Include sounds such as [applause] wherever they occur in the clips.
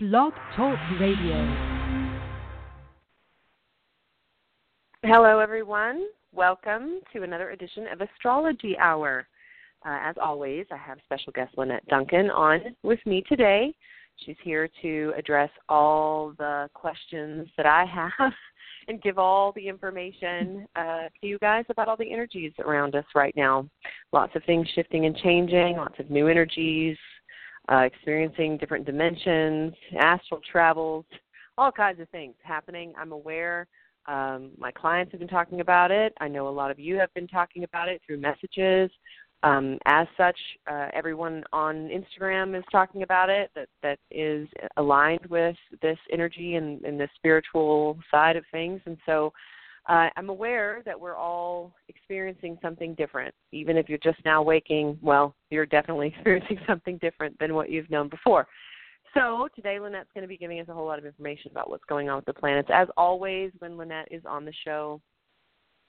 Blog Talk Radio. Hello, everyone. Welcome to another edition of Astrology Hour. Uh, as always, I have special guest Lynnette Duncan on with me today. She's here to address all the questions that I have [laughs] and give all the information uh, to you guys about all the energies around us right now. Lots of things shifting and changing, lots of new energies, uh, experiencing different dimensions, astral travels, all kinds of things happening. I'm aware. Um, my clients have been talking about it. I know a lot of you have been talking about it through messages. Um, as such, uh, everyone on Instagram is talking about it that, that is aligned with this energy and, and the spiritual side of things. And so uh, I'm aware that we're all experiencing something different. Even if you're just now waking, well, you're definitely [laughs] experiencing something different than what you've known before. So today, Lynnette's going to be giving us a whole lot of information about what's going on with the planets. As always, when Lynnette is on the show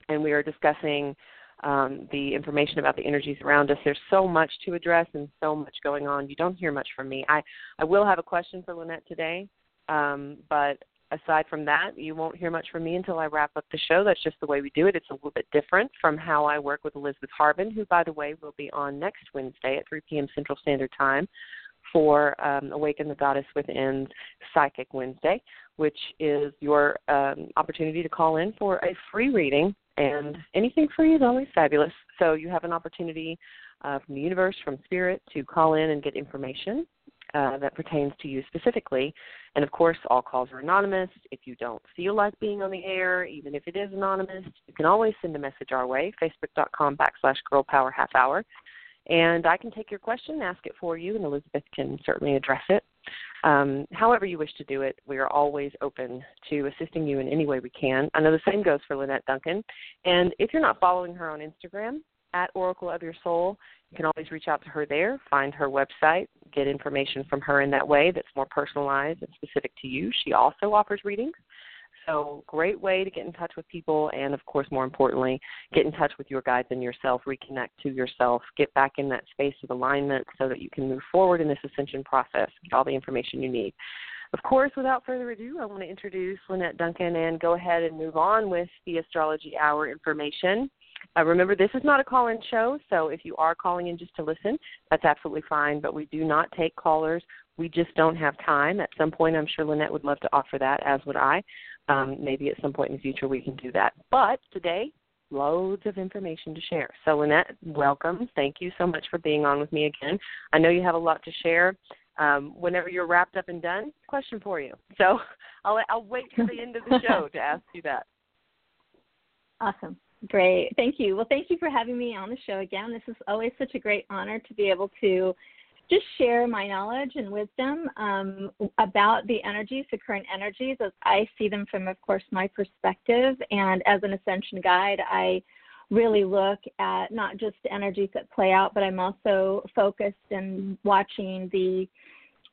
and we are discussing um, the information about the energies around us. There's so much to address and so much going on. You don't hear much from me. I, I will have a question for Lynnette today, um, but aside from that, you won't hear much from me until I wrap up the show. That's just the way we do it. It's a little bit different from how I work with Elizabeth Harbin, who, by the way, will be on next Wednesday at 3 p.m. Central Standard Time for um, Awaken the Goddess Within Psychic Wednesday, which is your um, opportunity to call in for a free reading. And anything free is always fabulous. So you have an opportunity uh, from the universe, from spirit, to call in and get information uh, that pertains to you specifically. And of course, all calls are anonymous. If you don't feel like being on the air, even if it is anonymous, you can always send a message our way, facebook.com backslash girl power half hour. And I can take your question, ask it for you, and Elizabeth can certainly address it. Um, however, you wish to do it, we are always open to assisting you in any way we can. I know the same goes for Lynnette Duncan. And if you're not following her on Instagram, at Oracle of Your Soul, you can always reach out to her there, find her website, get information from her in that way that's more personalized and specific to you. She also offers readings. So, great way to get in touch with people, and of course, more importantly, get in touch with your guides and yourself, reconnect to yourself, get back in that space of alignment so that you can move forward in this ascension process, get all the information you need. Of course, without further ado, I want to introduce Lynnette Duncan and go ahead and move on with the Astrology Hour information. Uh, remember, this is not a call in show, so if you are calling in just to listen, that's absolutely fine, but we do not take callers. We just don't have time. At some point, I'm sure Lynnette would love to offer that, as would I. Um, maybe at some point in the future we can do that. But today, loads of information to share. So, Lynnette, welcome. Thank you so much for being on with me again. I know you have a lot to share. Um, whenever you're wrapped up and done, question for you. So [laughs] I'll, I'll wait till the end of the show to ask you that. [laughs] Awesome. Great. Thank you. Well, thank you for having me on the show again. This is always such a great honor to be able to just share my knowledge and wisdom um, about the energies, the current energies, as I see them from, of course, my perspective. And as an ascension guide, I really look at not just energies that play out, but I'm also focused and watching the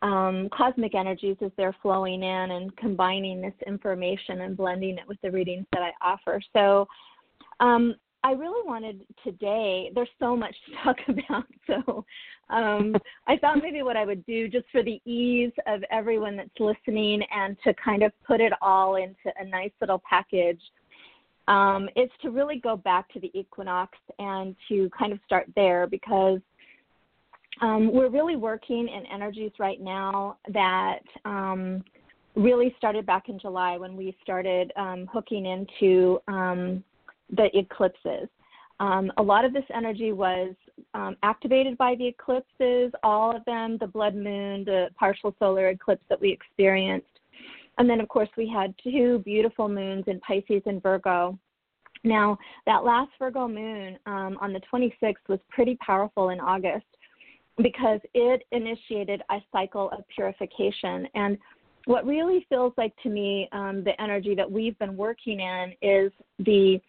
um, cosmic energies as they're flowing in and combining this information and blending it with the readings that I offer. So um, I really wanted today, there's so much to [laughs] talk about. So um, I thought maybe what I would do, just for the ease of everyone that's listening and to kind of put it all into a nice little package, um, is to really go back to the equinox and to kind of start there because um, we're really working in energies right now that um, really started back in July when we started um, hooking into um, the eclipses. Um, a lot of this energy was um, activated by the eclipses, all of them, the blood moon, the partial solar eclipse that we experienced. And then, of course, we had two beautiful moons in Pisces and Virgo. Now, that last Virgo moon um, on the 26th was pretty powerful in August because it initiated a cycle of purification. And what really feels like to me um, the energy that we've been working in is the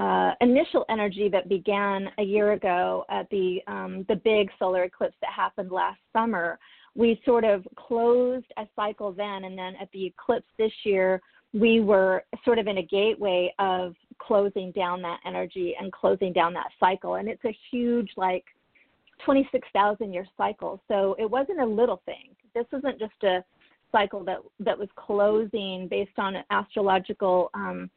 uh, initial energy that began a year ago at the um, the big solar eclipse that happened last summer. We sort of closed a cycle then, and then at the eclipse this year, we were sort of in a gateway of closing down that energy and closing down that cycle. And it's a huge, like, 26,000 year cycle. So it wasn't a little thing. This isn't just a cycle that that was closing based on astrological um,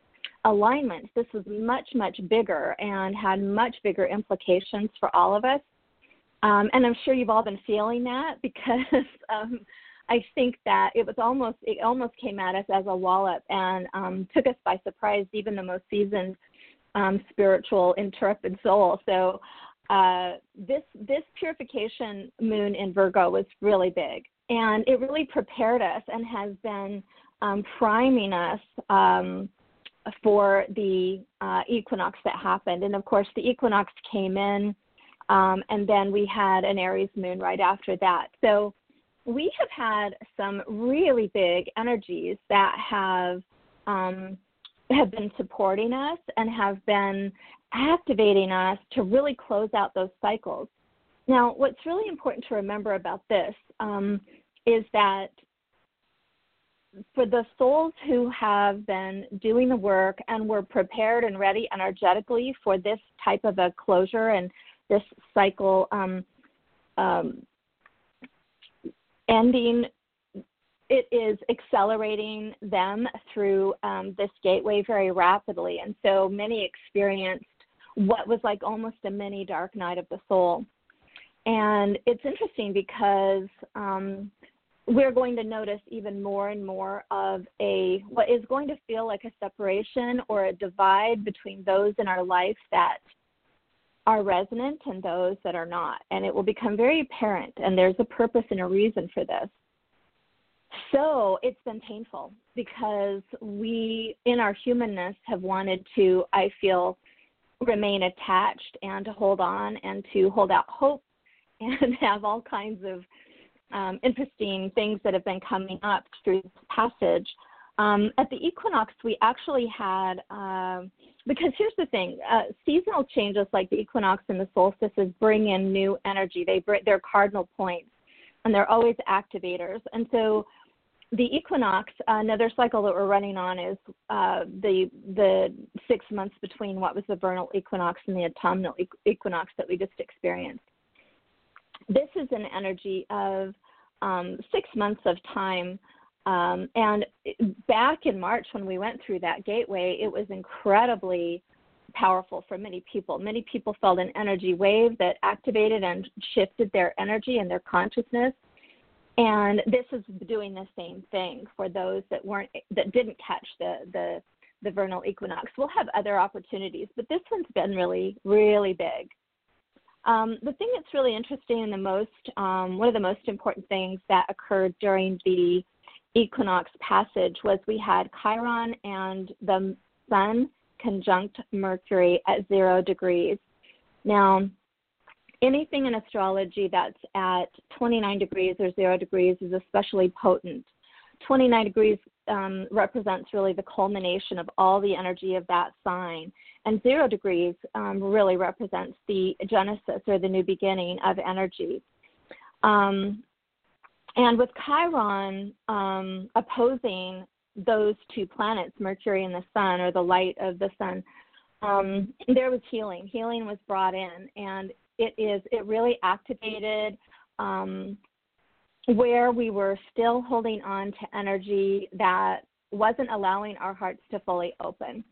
alignment. This was much much bigger and had much bigger implications for all of us. Um, and I'm sure you've all been feeling that [laughs] because um, I think that it was almost it almost came at us as a wallop and um, took us by surprise, even the most seasoned um, spiritual intrepid soul. So uh, this this purification moon in Virgo was really big, and it really prepared us and has been um, priming us um, for the uh, equinox that happened. And of course, the equinox came in, um, and then we had an Aries moon right after that. So we have had some really big energies that have um, have been supporting us and have been activating us to really close out those cycles. Now, what's really important to remember about this um, is that for the souls who have been doing the work and were prepared and ready energetically for this type of a closure and this cycle um, um, ending it is accelerating them through um, this gateway very rapidly. And so many experienced what was like almost a mini dark night of the soul. And it's interesting because um, we're going to notice even more and more of a what is going to feel like a separation or a divide between those in our life that are resonant and those that are not. And it will become very apparent, and there's a purpose and a reason for this. So it's been painful because we, in our humanness, have wanted to, I feel, remain attached and to hold on and to hold out hope [laughs] and have all kinds of um, interesting things that have been coming up through this passage. Um, at the equinox, we actually had, uh, because here's the thing uh, seasonal changes like the equinox and the solstices bring in new energy. They bring, they're cardinal points and they're always activators. And so the equinox, another cycle that we're running on is uh, the the six months between what was the vernal equinox and the autumnal equinox that we just experienced. This is an energy of um, six months of time. Um, and back in March, when we went through that gateway, it was incredibly powerful for many people. Many people felt an energy wave that activated and shifted their energy and their consciousness and this is doing the same thing for those that weren't that didn't catch the the the vernal equinox. We'll have other opportunities, but this one's been really really big. Um, the thing that's really interesting and the most um, one of the most important things that occurred during the equinox passage was we had Chiron and the Sun conjunct Mercury at zero degrees. Now, anything in astrology that's at 29 degrees or zero degrees is especially potent. 29 degrees um, represents really the culmination of all the energy of that sign, and zero degrees um, really represents the genesis or the new beginning of energy. Um, and with Chiron um, opposing those two planets, Mercury and the Sun, or the light of the Sun, um, there was healing. Healing was brought in, and it is it really activated um, where we were still holding on to energy that wasn't allowing our hearts to fully open.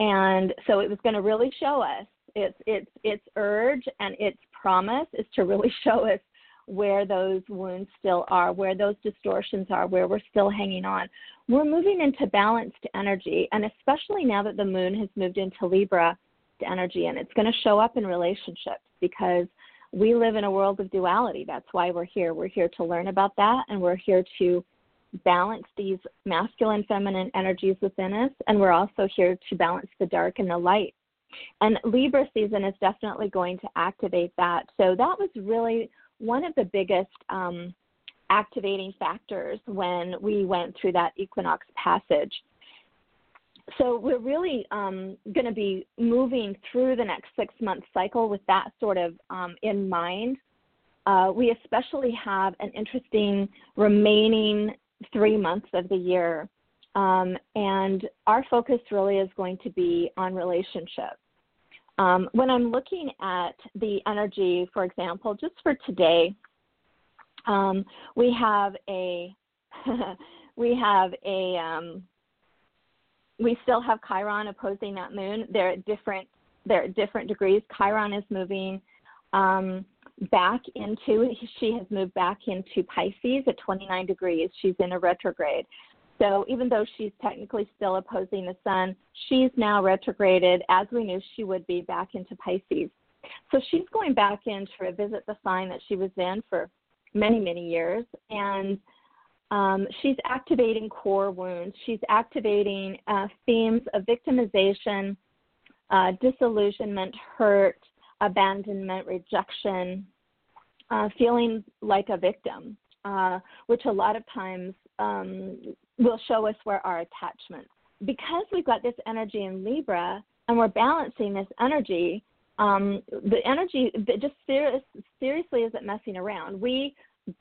And so it was going to really show us its its its urge and its promise is to really [laughs] show us where those wounds still are, where those distortions are, where we're still hanging on. We're moving into balanced energy, and especially now that the moon has moved into Libra energy, and it's going to show up in relationships because we live in a world of duality. That's why we're here. We're here to learn about that, and we're here to balance these masculine, feminine energies within us, and we're also here to balance the dark and the light. And Libra season is definitely going to activate that. So that was really one of the biggest um, activating factors when we went through that equinox passage so we're really um, going to be moving through the next six month cycle with that sort of um, in mind. Uh, we especially have an interesting remaining three months of the year, um, and our focus really is going to be on relationships. Um, when I'm looking at the energy, for example, just for today, um, we have a [laughs] we have a um, we still have Chiron opposing that moon. They're at different they're at different degrees. Chiron is moving um, back into she has moved back into Pisces at 29 degrees. She's in a retrograde. So even though she's technically still opposing the sun, she's now retrograded as we knew she would be back into Pisces. So she's going back in to revisit the sign that she was in for many, many years. And um, she's activating core wounds. She's activating uh, themes of victimization, uh, disillusionment, hurt, abandonment, rejection, uh, feeling like a victim, uh, which a lot of times um, will show us where our attachment. Because we've got this energy in Libra and we're balancing this energy, um, the energy just serious, seriously isn't messing around. We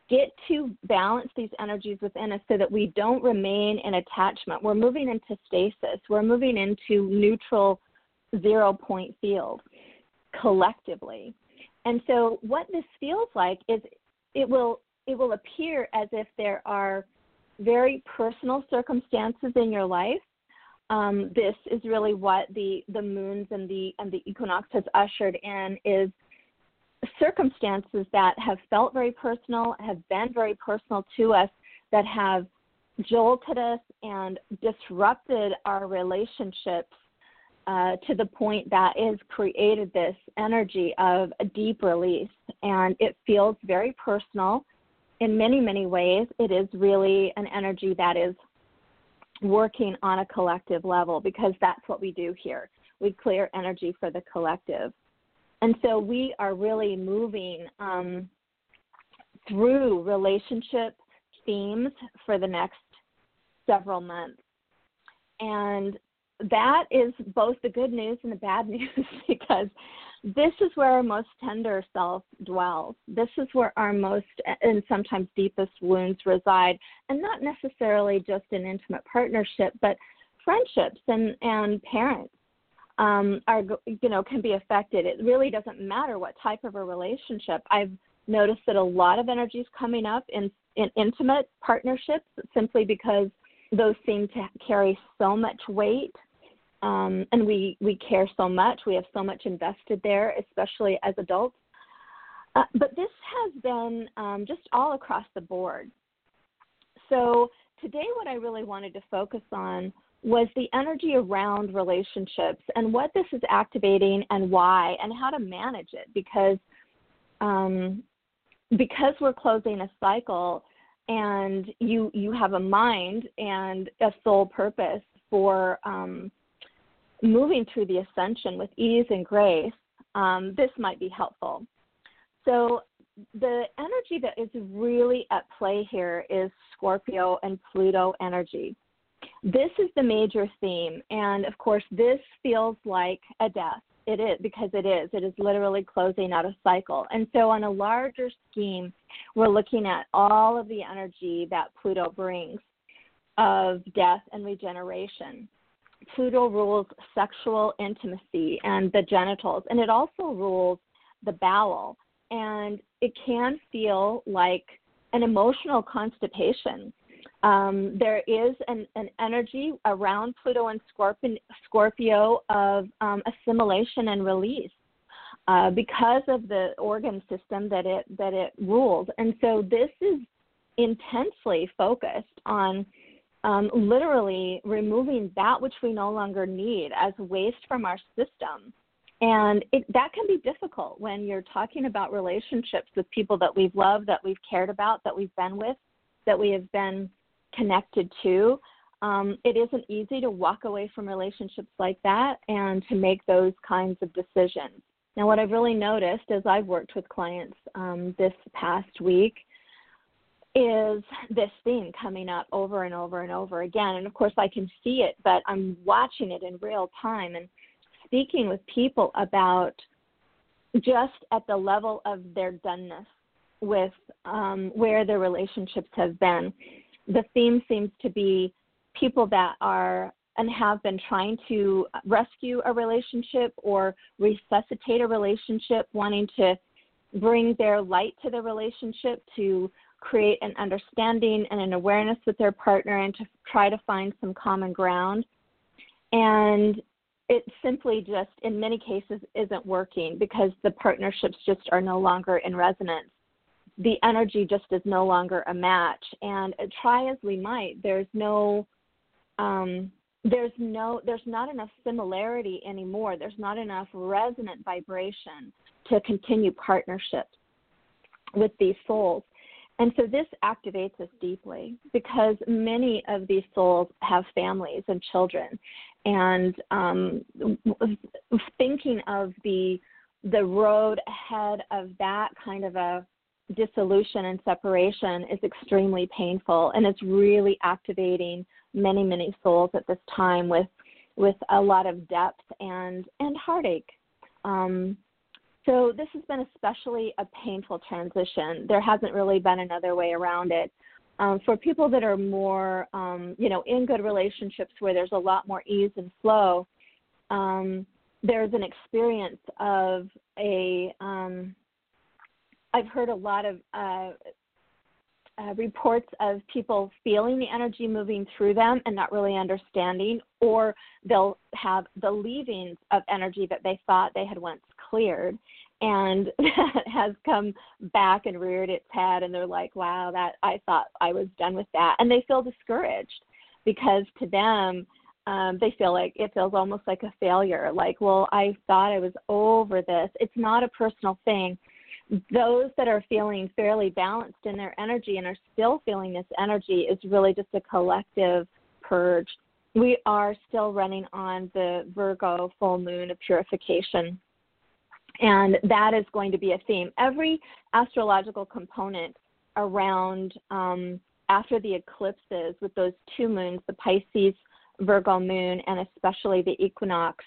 get to balance these energies within us so that we don't remain in attachment. We're moving into stasis. We're moving into neutral zero point field collectively. And so what this feels like is it will it will appear as if there are very personal circumstances in your life. Um, this is really what the the moons and the and the equinox has ushered in is circumstances that have felt very personal, have been very personal to us, that have jolted us and disrupted our relationships uh, to the point that has created this energy of a deep release. And it feels very personal in many, many ways. It is really an energy that is working on a collective level because that's what we do here. We clear energy for the collective. And so we are really moving um, through relationship themes for the next several months. And that is both the good news and the bad [laughs] news because this is where our most tender self dwells. This is where our most and sometimes deepest wounds reside, and not necessarily just in intimate partnership, but friendships and, and parents um, are you know can be affected. It really doesn't matter what type of a relationship. I've noticed that a lot of energy is coming up in in intimate partnerships simply because those seem to carry so much weight um, and we we care so much we have so much invested there especially as adults uh, but this has been um, just all across the board so today what i really wanted to focus on was the energy around relationships and what this is activating and why and how to manage it because um, because we're closing a cycle and you you have a mind and a soul purpose for um, moving through the ascension with ease and grace um, this might be helpful. So the energy that is really at play here is scorpio and pluto energy this is the major theme. And of course, this feels like a death. It is because it is. It is literally closing out a cycle. And so, on a larger scheme, we're looking at all of the energy that Pluto brings of death and regeneration. Pluto rules sexual intimacy and the genitals, and it also rules the bowel. And it can feel like an emotional constipation um, there is an, an, energy around Pluto and Scorpio, Scorpio of um, assimilation and release uh, because of the organ system that it that it rules, and so this is intensely focused on um, literally removing that which we no longer need as waste from our system. And it, that can be difficult when you're talking about relationships with people that we've loved, that we've cared about, that we've been with, that we have been connected to. Um, it isn't easy to walk away from relationships like that and to make those kinds of decisions. Now, what I've really noticed as I've worked with clients um, this past week is this theme coming up over and over and over again. And of course, I can see it, but I'm watching it in real time and speaking with people about just at the level of their doneness with um, where their relationships have been the theme seems to be people that are and have been trying to rescue a relationship or resuscitate a relationship, wanting to bring their light to the relationship, to create an understanding and an awareness with their partner and to try to find some common ground. And it simply just, in many cases, isn't working because the partnerships just are no longer in resonance. The energy just is no longer a match. And try as we might, there's no. Um, there's no there's not enough similarity anymore there's not enough resonant vibration to continue partnerships with these souls and so this activates us deeply because many of these souls have families and children and um, thinking of the the road ahead of that kind of a dissolution and separation is extremely painful and it's really activating many many souls at this time with with a lot of depth and and heartache. Um, so this has been especially a painful transition. There hasn't really been another way around it. Um, for people that are more um, you know in good relationships where there's a lot more ease and flow um, there's an experience of a um, I've heard a lot of uh, uh, reports of people feeling the energy moving through them and not really understanding, or they'll have the leavings of energy that they thought they had once cleared, and [laughs] that has come back and reared its head, and they're like, "Wow, that I thought I was done with that," and they feel discouraged because to them. Um, they feel like it feels almost like a failure. Like, well, I thought I was over this. It's not a personal thing those that are feeling fairly balanced in their energy and are still feeling this energy is really just a collective purge. We are still running on the Virgo full moon of purification. And that is going to be a theme. Every astrological component around um, after the eclipses with those two moons, the Pisces Virgo moon, and especially the equinox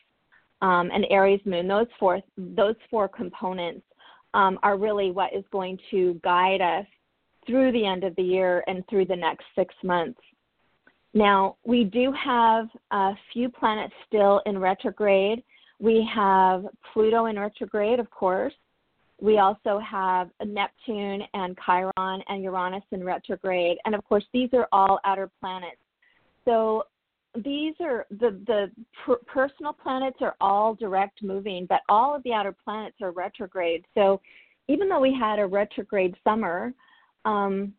um, and Aries moon, those four those four components um, are really what is going to guide us through the end of the year and through the next six months. Now, we do have a few planets still in retrograde. We have Pluto in retrograde, of course. We also have Neptune and Chiron and Uranus in retrograde. And of course, these are all outer planets. So these are the the per- personal planets are all direct moving, but all of the outer planets are retrograde. So even though we had a retrograde summer, um,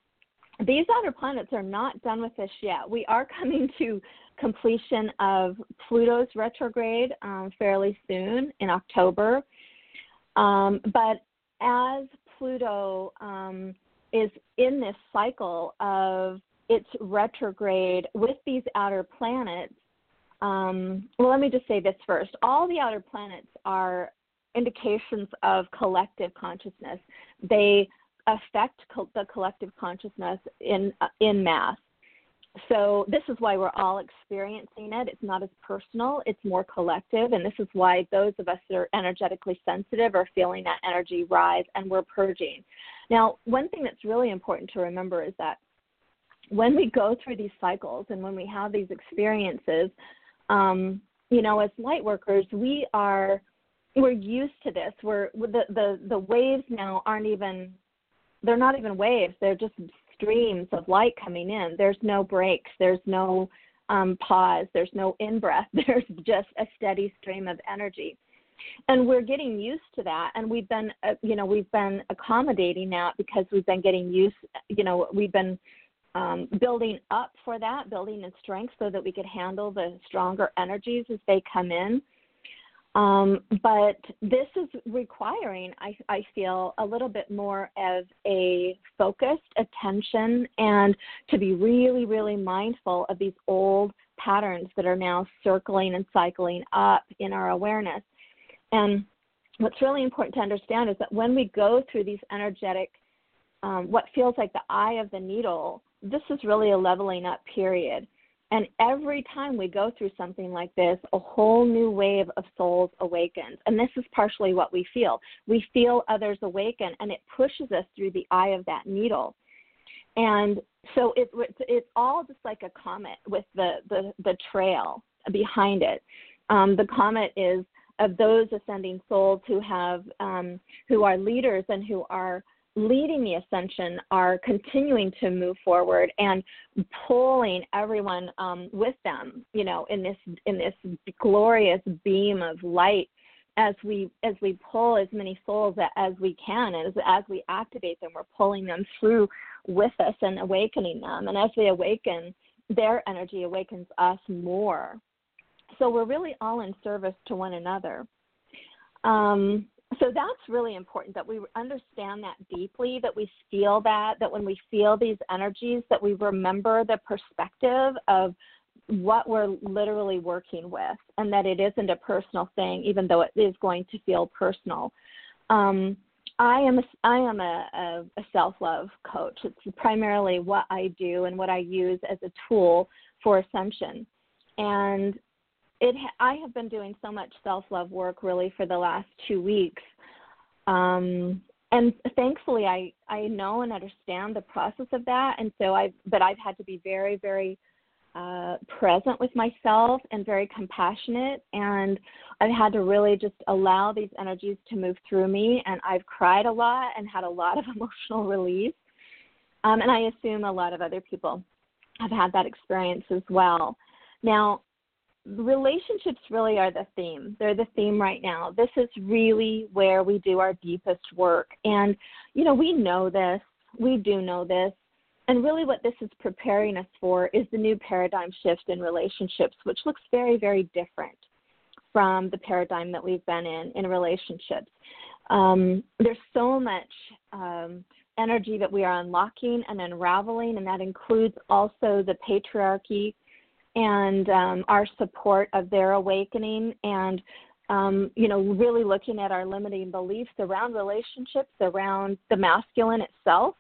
these outer planets are not done with us yet. We are [laughs] coming to completion of Pluto's retrograde um, fairly soon in October. Um, but as Pluto um, is in this cycle of it's retrograde with these outer planets. Um, well, let me just say this first. All the outer planets are indications of collective consciousness. They affect co- the collective consciousness in uh, in mass. So this is why we're all experiencing it. It's not as personal; it's more collective, and this is why those of us that are energetically sensitive are feeling that energy rise, and we're purging. Now, one thing that's really important to remember is that when we go through these cycles and when we have these experiences, um, you know, as light workers, we are we're used to this. We're the the the waves now aren't even they're not even waves. They're just streams of light coming in. There's no breaks. There's no um, pause. There's no in breath. [laughs] There's just a steady stream of energy, and we're getting used to that. And we've been, uh, you know, we've been accommodating that because we've been getting used. You know, we've been um, building up for that, building in strength so that we could handle the stronger energies as they come in. Um, but this is requiring, I, I, feel, a little bit more of a focused attention and to be really, really mindful of these old patterns that are now circling and cycling up in our awareness. And what's really important to understand is that when we go through these energetic, um, what feels like the eye of the needle, this is really a leveling up period. And every time we go through something like this, a whole new wave of souls awakens. And this is partially what we feel. We feel others awaken, and it pushes us through the eye of that needle. And so it, it's all just like a comet with the, the, the trail behind it. Um, the comet is of those ascending souls who have um, who are leaders and who are leading the ascension are continuing to move forward and pulling everyone um, with them, you know, in this in this glorious beam of light as we as we pull as many souls as we can as as we activate them we're pulling them through with us and awakening them. And as they awaken their energy awakens us more. So we're really all in service to one another. Um, so that's really important that we understand that deeply that we feel that that when we feel these energies that we remember the perspective of what we're literally working with and that it isn't a personal thing even though it is going to feel personal um, I am a, I am a, a, a self love coach. It's primarily what I do and what I use as a tool for ascension. And it I have been doing so much self love work really for the last two weeks, um, and thankfully I I know and understand the process of that, and so I but I've had to be very very uh, present with myself and very compassionate, and I've had to really just allow these energies to move through me, and I've cried a lot and had a lot of [laughs] emotional release, um, and I assume a lot of other people have had that experience as well. Now, relationships really are the theme. They're the theme right now. This is really where we do our deepest work. And, you know, we know this. We do know this. And really, what this is preparing us for is the new paradigm shift in relationships, which looks very, very different from the paradigm that we've been in in relationships. Um, there's so much um, energy that we are unlocking and unraveling, and that includes also the patriarchy and um, our support of their awakening and um, you know really looking at our limiting beliefs around relationships around the masculine itself.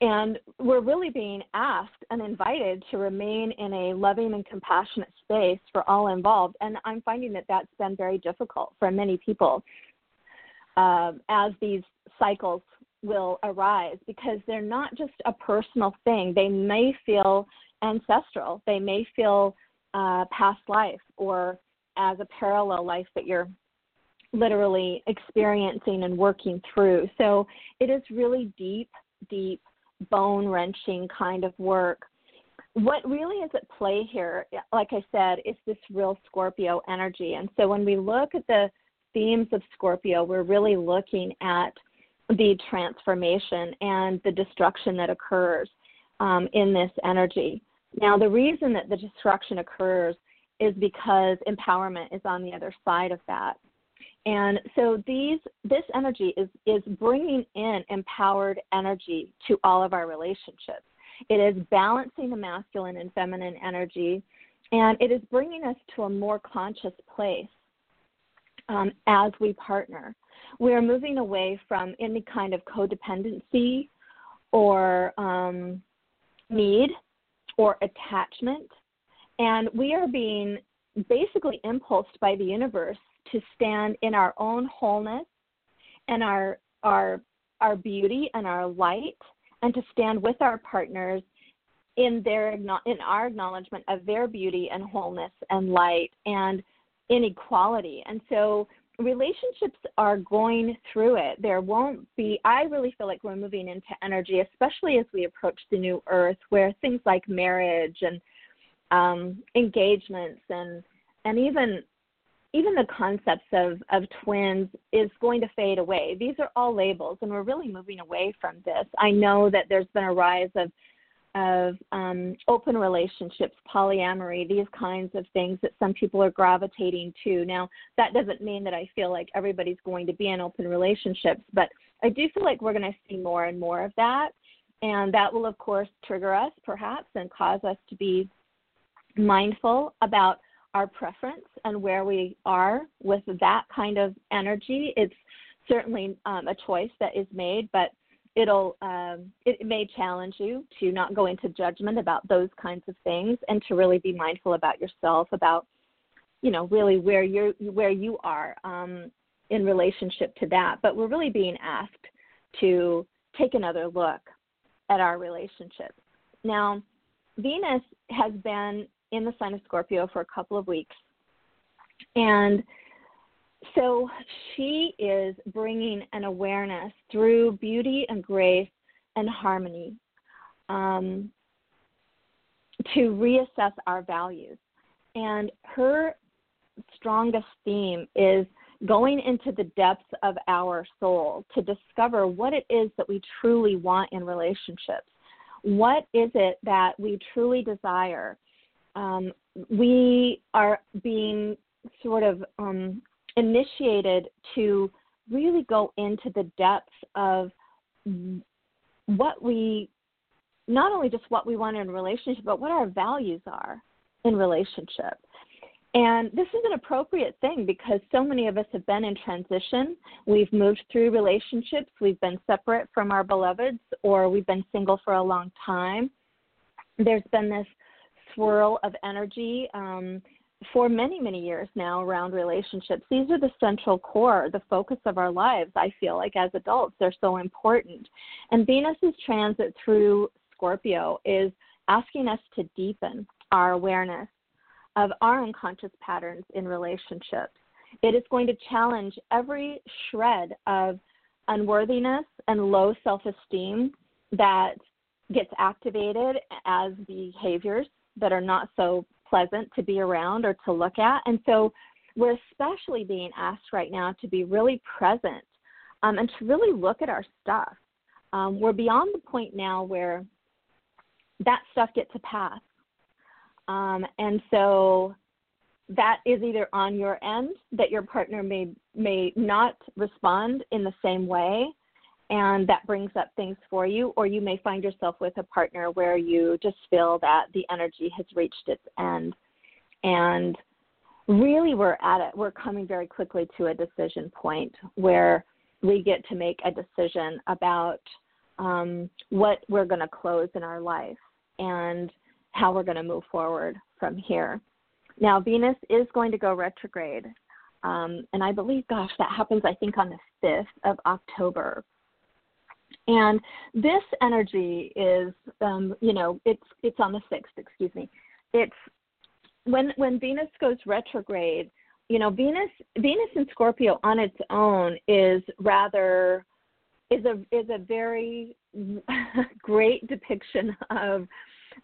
And we're really being asked and invited to remain in a loving and compassionate space for all involved and i'm finding that that's been very difficult for many people uh, as these cycles will arise because they're not just a personal thing. They may feel ancestral. They may feel uh, past life or as a parallel life that you're literally experiencing and working through. So it is really deep, deep, bone wrenching kind of work. What really is at play here, like I said, is this real Scorpio energy. And so when we look at the themes of Scorpio, we're really looking at the transformation and the destruction that occurs um, in this energy. Now, the reason that the destruction occurs is because empowerment is on the other side of that. And so these this energy is is bringing in empowered energy to all of our relationships. It is balancing the masculine and feminine energy, and it is bringing us to a more conscious place um, as we partner. We are moving away from any kind of codependency or um, need or attachment. And we are being basically impulsed by the universe to stand in our own wholeness and our our our beauty and our light and to stand with our partners in their in our acknowledgement of their beauty and wholeness and light and inequality. And so relationships are going through it. There won't be, I really feel like we're moving into energy, especially as we approach the new earth, where things like marriage and um, engagements and, and even even the concepts of, of twins is going to fade away. These are all labels, and we're really moving away from this. I know that there's been a rise of of um, open relationships, polyamory, these kinds of things that some people are gravitating to. Now, that doesn't mean that I feel like everybody's going to be in open relationships, but I do feel like we're going to see more and more of that. And that will, of course, trigger us perhaps and cause us to be mindful about our preference and where we are with that kind of energy. It's certainly um, a choice that is made, but it'll um, it may challenge you to not go into judgment about those kinds of things and to really be mindful about yourself about you know really where you're where you are um, in relationship to that. But we're really being asked to take another look at our relationship. Now venus has been in the sign of scorpio for a couple of weeks and so she is bringing an awareness through beauty and grace and harmony um, to reassess our values. And her strongest theme is going into the depths of our soul to discover what it is that we truly want in relationships. What is it that we truly desire? Um, we are being sort of um, initiated to really go into the depths of what we not only just what we want in relationship, but what our values are in relationship. And this is an appropriate thing because so many of us have been in transition. We've moved through relationships, we've been separate from our beloveds, or we've been single for a long time. There's been this swirl of energy um, for many, many years now around relationships. These are the central core, the focus of our lives, I feel like as adults. They're so important. And Venus's transit through Scorpio is asking us to deepen our awareness of our unconscious patterns in relationships. It is going to challenge every shred of unworthiness and low self esteem that gets activated as behaviors that are not so pleasant to be around or to look at. And so we're especially being asked right now to be really present um, and to really look at our stuff. Um, we're beyond the point now where that stuff gets a pass. Um, and so that is either on your end that your partner may may not respond in the same way and that brings up things for you or you may find yourself with a partner where you just feel that the energy has reached its end and really we're at it we're coming very quickly to a decision point where we get to make a decision about um, what we're going to close in our life and how we're going to move forward from here. Now, Venus is going to go retrograde, um, and I believe, gosh, that happens, I think, on the 5th of October. And this energy is, um, you know, it's it's on the 6th, excuse me. It's when when Venus goes retrograde, you know, Venus Venus in Scorpio on its own is rather is a is a very [laughs] great depiction of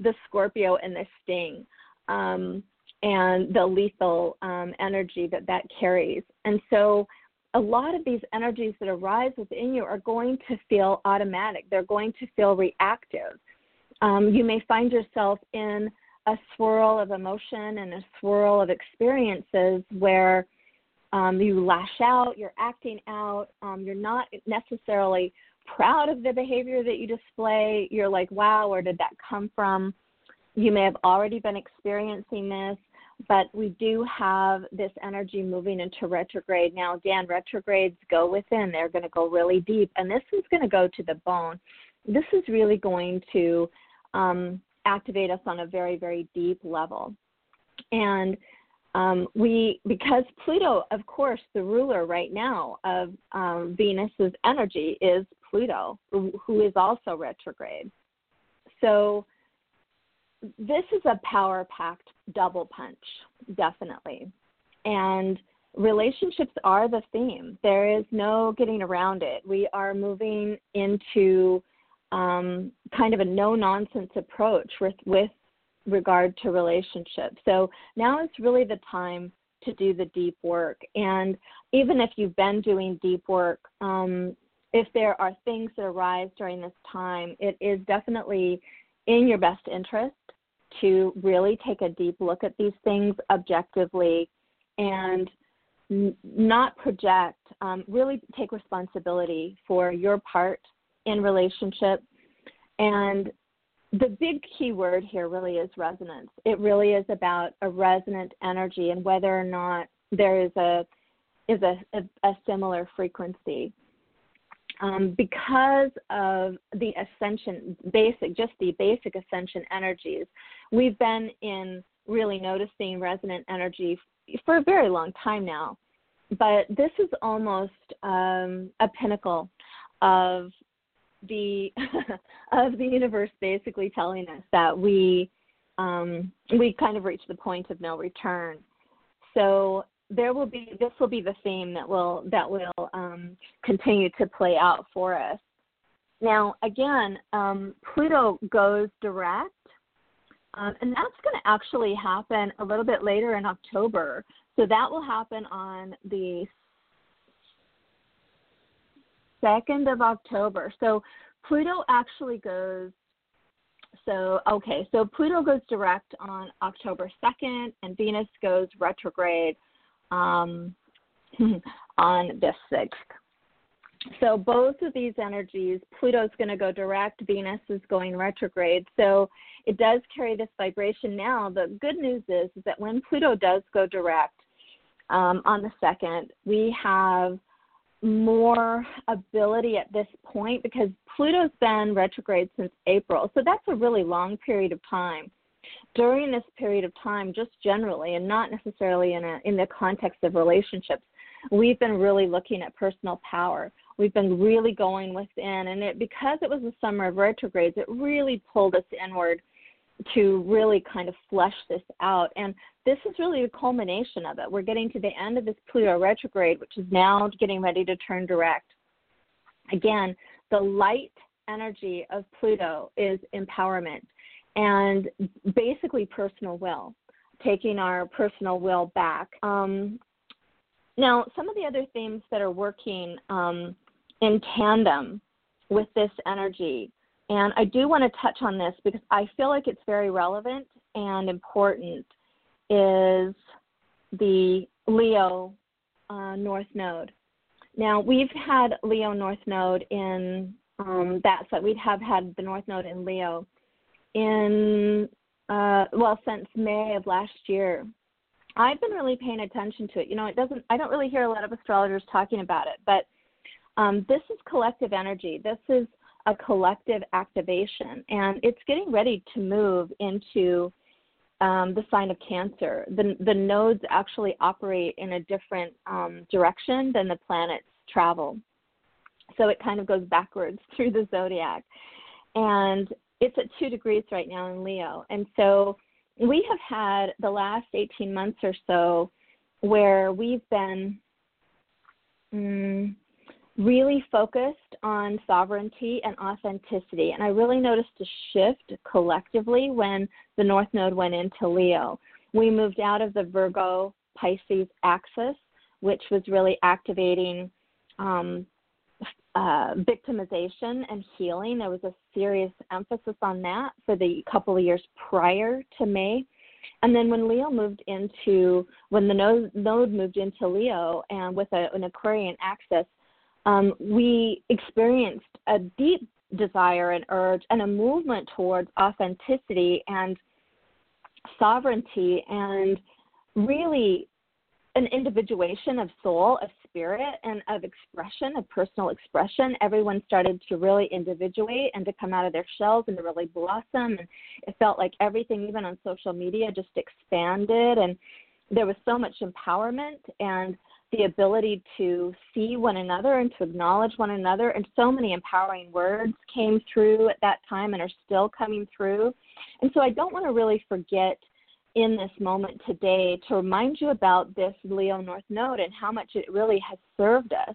the Scorpio and the sting um, and the lethal um, energy that that carries. And so a lot of these energies that arise within you are going to feel automatic, they're going to feel reactive. Um, you may find yourself in a swirl of emotion and a swirl of experiences where um, you lash out, you're acting out, um, you're not necessarily proud of the behavior that you display. You're like, wow, where did that come from? You may have already been experiencing this, but we do have this energy moving into retrograde. Now, again, retrogrades go within, they're going to go really deep, and this is going to go to the bone. This is really going to um, activate us on a very, very deep level. And um, we because Pluto, of course, the ruler right now of um, Venus's energy is Pluto, who is also retrograde. So this is a power packed double punch, definitely. And relationships are the theme. There is no getting around it. We are moving into um, kind of a no nonsense approach with, with regard to relationships. So now is really the time to do the deep work. And even if you've been doing deep work, um, if there are things that arise during this time, it is definitely in your best interest to really take a deep look at these things objectively and n- not project, um, really take responsibility for your part in relationship. And the big key word here really is resonance. It really is about a resonant energy and whether or not there is a is a, a, a similar frequency um, because of the ascension, basic, just the basic ascension energies, we've been in really noticing resonant energy for a very long time now. But this is almost um, a pinnacle of the [laughs] of the universe, basically telling us that we um, we kind of reached the point of no return. So there will be this will be the theme that will that will um, continue to play out for us. Now, again, um, Pluto goes direct, um, and that's going to actually happen a little bit later in October. So that will happen on the 2nd of October. So Pluto actually goes so okay, so Pluto goes direct on October 2nd, and Venus goes retrograde um, [laughs] on the 6th. So both of these energies, Pluto's going to go direct, Venus is going retrograde. So it does carry this vibration. Now the good news is, is that when Pluto does go direct um, on the second, we have more ability at this point because Pluto's been retrograde since April. So that's a really long period of time. During this period of time, just generally, and not necessarily in, a, in the context of relationships, we've been really looking at personal power. We've been really going within, and it because it was the summer of retrogrades, it really pulled us inward to really kind of flesh this out. And this is really a culmination of it. We're getting to the end of this Pluto retrograde, which is now getting ready to turn direct. Again, the light energy of Pluto is empowerment and basically personal will, taking our personal will back. Um, now, some of the other themes that are working um, in tandem with this energy and I do want to touch on this because I feel like it's very relevant and important is the Leo uh, North Node. Now, we've had Leo North Node in um, that, so we have had the North Node in Leo in, uh, well, since May of last year. I've been really paying attention to it. You know, it doesn't, I don't really hear a lot of astrologers talking about it, but um, this is collective energy. This is a collective activation, and it's getting ready to move into um, the sign of Cancer. The, the nodes actually operate in a different um, direction than the planets travel. So it kind of goes backwards [laughs] through the zodiac. And it's at two degrees right now in Leo. And so we have had the last 18 months or so where we've been. Mm, really focused on sovereignty and authenticity. And I really noticed a shift collectively when the North Node went into Leo. We moved out of the Virgo Pisces axis, which was really activating um, uh, victimization and healing. There was a serious emphasis on that for the couple of years prior to May. And then when Leo moved into, when the node, node moved into Leo and with a, an Aquarian axis, um, we experienced a deep desire and urge and a movement towards authenticity and sovereignty and really an individuation of soul, of spirit, and of expression, of personal expression. Everyone started to really individuate and to come out of their shells and to really blossom. And it felt like everything, even on social media, just expanded. And there was so much empowerment and the ability to see one another and to acknowledge one another. And so many empowering words came through at that time and are still coming through. And so I don't want to really forget in this moment today to remind you about this Leo North Node and how much it really has served us.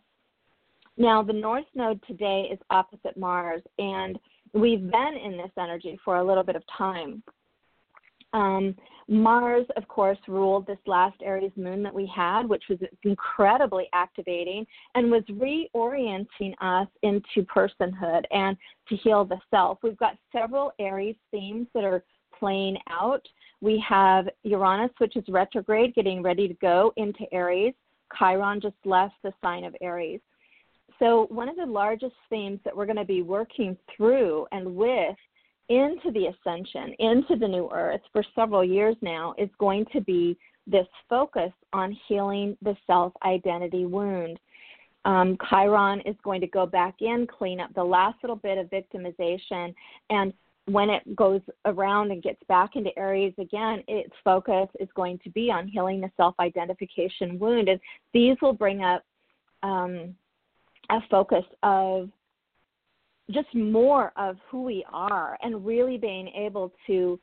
Now, the North Node today is opposite Mars, and we've been in this energy for a little bit of time. Um, Mars, of course, ruled this last Aries moon that we had, which was incredibly activating and was reorienting us into personhood and to heal the self. We've got several Aries themes that are playing out. We have Uranus, which is retrograde, getting ready to go into Aries. Chiron just left the sign of Aries. So, one of the largest themes that we're going to be working through and with into the ascension, into the new earth for several years now is going to be this focus on healing the self identity wound. Um, Chiron is going to go back in, clean up the last little bit of victimization, and when it goes around and gets back into Aries again, its focus is going to be on healing the self identification wound. And these will bring up um, a focus of just more of who we are and really being able to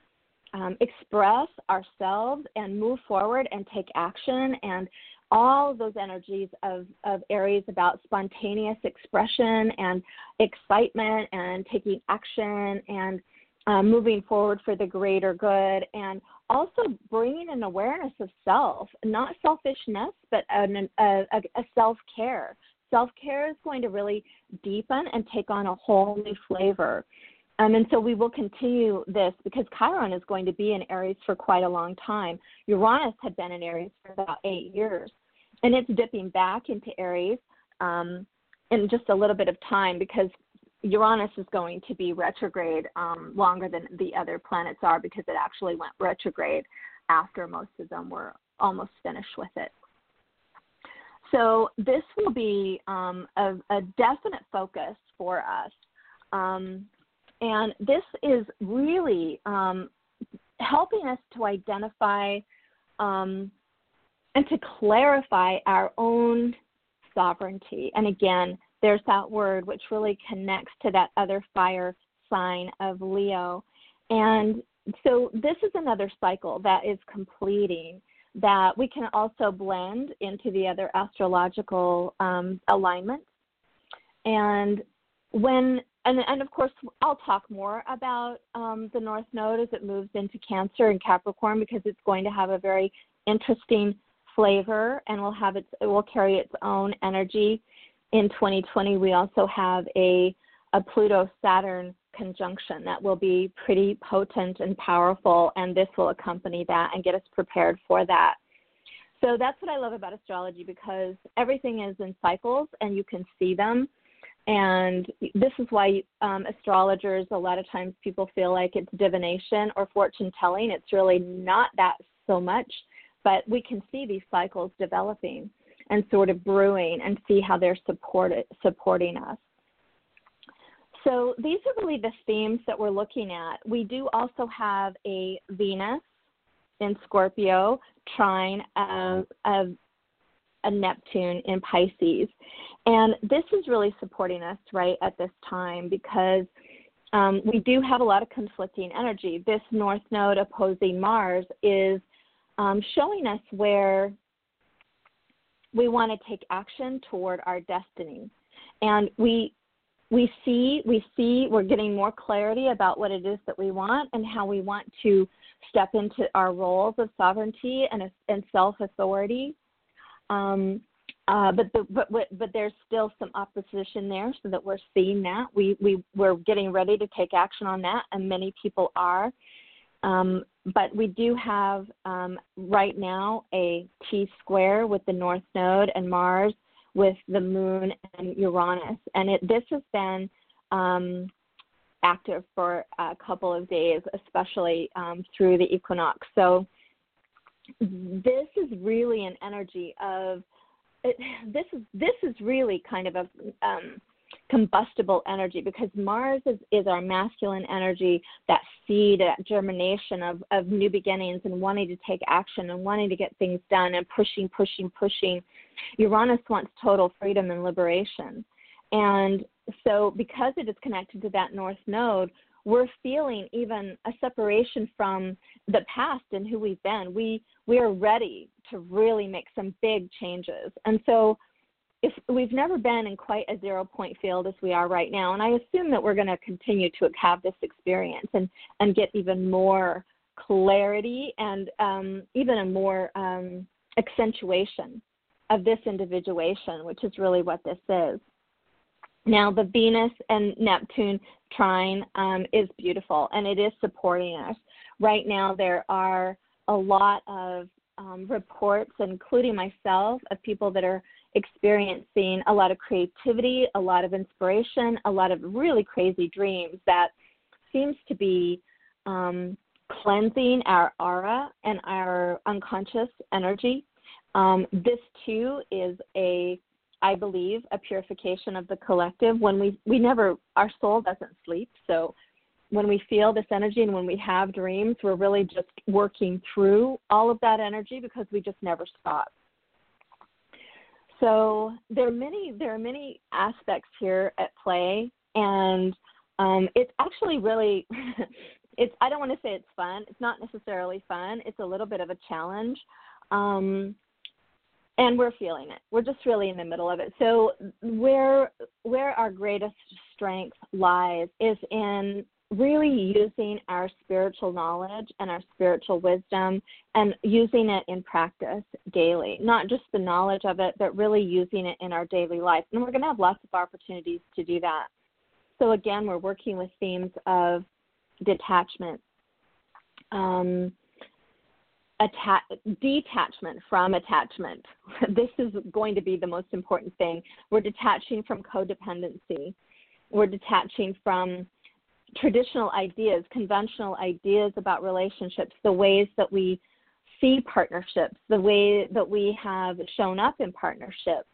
um, express ourselves and move forward and take action and all those energies of, of Aries about spontaneous expression and excitement and taking action and uh, moving forward for the greater good and also bringing an awareness of self, not selfishness, but an, a, a self care. Self care is going to really deepen and take on a whole new flavor. Um, and so we will continue this because Chiron is going to be in Aries for quite a long time. Uranus had been in Aries for about eight years, and it's dipping back into Aries um, in just a little bit of time because Uranus is going to be retrograde um, longer than the other planets are because it actually went retrograde after most of them were almost finished with it. So this will be um, a, a, definite focus for us. Um, and this is really um, helping us to identify um, and to clarify our own sovereignty. And again, there's that word which really connects to that other fire sign of Leo. And so this is another cycle that is completing that we can also blend into the other astrological um, alignments. And when and, and of course, I'll talk more about um, the North Node as it moves into Cancer and Capricorn because it's going to have a very interesting flavor and will have its it will carry its own energy. In 2020, we also have a a Pluto Saturn conjunction that will be pretty potent and powerful, and this will accompany that and get us prepared for that. So that's what I love about astrology because everything is in cycles and you can see them and this is why um, astrologers, a lot of times people feel like it's divination or fortune telling. It's really not that so much, but we can see these cycles developing and sort of brewing and see how they're supported, supporting us. So these are really the themes that we're looking at. We do also have a Venus in Scorpio trine of, of a Neptune in Pisces. And this is really supporting us right at this time because um, we do have a lot of conflicting energy. This North Node opposing Mars is um, showing us where we want to take action toward our destiny. And we we see we see we're getting more clarity about what it is that we want and how we want to step into our roles of sovereignty and, and self authority um, uh, but, the, but but there's still some opposition there, so that we're seeing that we we we're getting ready to take action on that, and many people are. Um, but we do have um, right now a T square with the North Node and Mars with the Moon and Uranus, and it, this has been um, active for a couple of days, especially um, through the equinox. So this is really an energy of it, this is this is really kind of a um, combustible energy because Mars is, is our masculine energy, that seed, that germination of, of new beginnings and wanting to take action and wanting to get things done and pushing, pushing, pushing. Uranus wants total freedom and liberation. And so, because it is connected to that North Node, we're feeling even a separation from the past and who we've been. We we are ready to really make some big changes. And so if we've never been in quite a zero point field as we are right now, and I assume that we're going to continue to have this experience and, and get even more clarity and um, even a more um, accentuation of this individuation, which is really what this is. Now, the Venus and Neptune trine um, is beautiful and it is supporting us. Right now, there are a lot of um, reports, including myself, of people that are experiencing a lot of creativity, a lot of inspiration, a lot of really crazy dreams that seems to be um, cleansing our aura and our unconscious energy. Um, this too is a, I believe, a purification of the collective. When we we never, our soul doesn't sleep, so when we feel this energy and when we have dreams, we're really just working through all of that energy because we just never stop. So there are many there are many aspects here at play, and um, it's actually really [laughs] it's I don't want to say it's fun. It's not necessarily fun. It's a little bit of a challenge. Um, and we're feeling it. We're just really in the middle of it. So where where our greatest strength lies is in really using our spiritual knowledge and our spiritual wisdom and using it in practice daily. Not just the knowledge of it, but really using it in our daily life. And we're going to have lots of opportunities to do that. So again, we're working with themes of detachment. Um, atta- detachment from attachment. [laughs] This is going to be the most important thing. We're detaching from codependency. We're detaching from traditional ideas, conventional ideas about relationships, the ways that we see partnerships, the way that we have shown up in partnerships.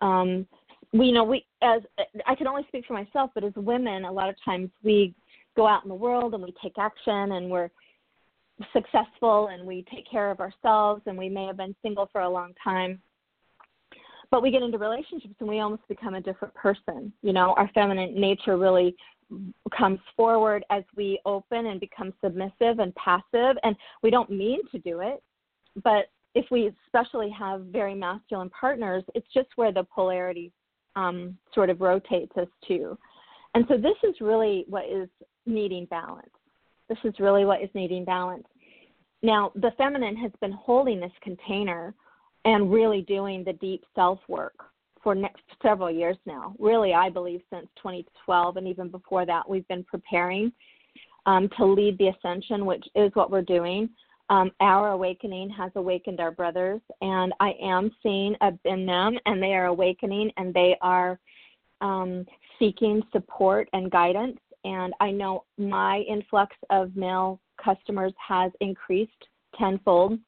Um, we you know we as I can only speak for myself, but as women, a lot of times we go out in the world and we take action and we're successful and we take care of ourselves and we may have been single for a long time but we get into relationships and we almost become a different person you know our feminine nature really comes forward as we open and become submissive and passive and we don't mean to do it but if we especially have very masculine partners it's just where the polarity um, sort of rotates us to. And so this is really what is needing balance. This is really what is needing balance. Now, the feminine has been holding this container and really doing the deep self work for next several years now. Really, I believe since 2012 and even before that, we've been preparing um, to lead the ascension, which is what we're doing. Um, our awakening has awakened our brothers, and I am seeing in them, and they are awakening, and they are um, seeking support and guidance and I know my influx of male customers has increased tenfold.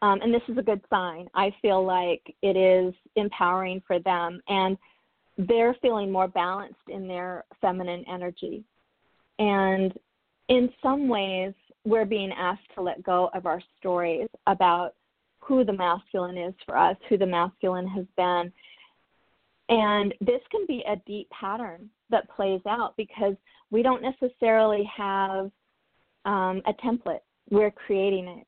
Um, and this is a good sign. I feel like it is empowering for them, and they're feeling more balanced in their feminine energy. And in some ways, we're being asked to let go of our stories about who the masculine is for us, who the masculine has been. And this can be a deep pattern that plays out because we don't necessarily have um, a template. We're creating it.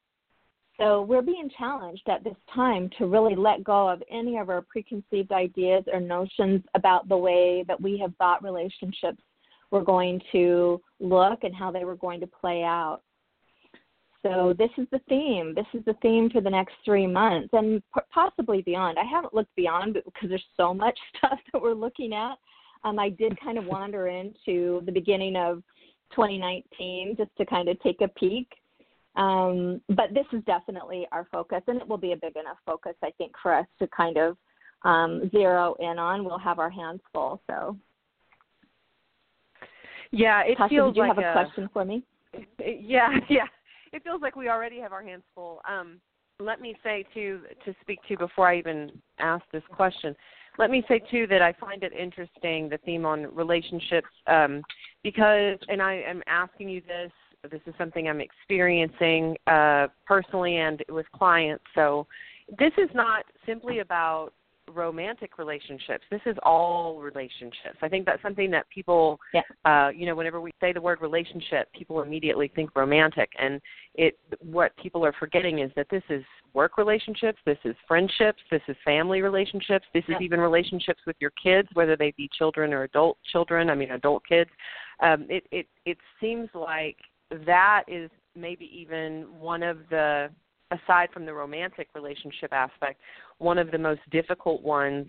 So we're being challenged at this time to really let go of any of our preconceived ideas or notions about the way that we have thought relationships were going to look and how they were going to play out. So this is the theme. This is the theme for the next three months and possibly beyond. I haven't looked beyond because there's so much [laughs] stuff that we're looking at um, I did kind of wander into the beginning of 2019 just to kind of take a peek. Um, but this is definitely our focus, and it will be a big enough focus, I think, for us to kind of um, zero in on. We'll have our hands full. So, yeah, it Tasha, feels did you like have a, a question for me? [laughs] Yeah, yeah, it feels like we already have our hands full. Um, let me say to to speak to before I even ask this question let me say too that I find it interesting the theme on relationships um, because, and I am asking you this. This is something I'm experiencing uh, personally and with clients. So, this is not simply about romantic relationships. This is all relationships. I think that's something that people, yeah. uh, you know, whenever we say the word relationship, people immediately think romantic, and it what people are forgetting is that this is work relationships, this is friendships, this is family relationships, this yeah. is even relationships with your kids, whether they be children or adult children. I mean, adult kids. Um, it it it seems like that is maybe even one of the aside from the romantic relationship aspect, one of the most difficult ones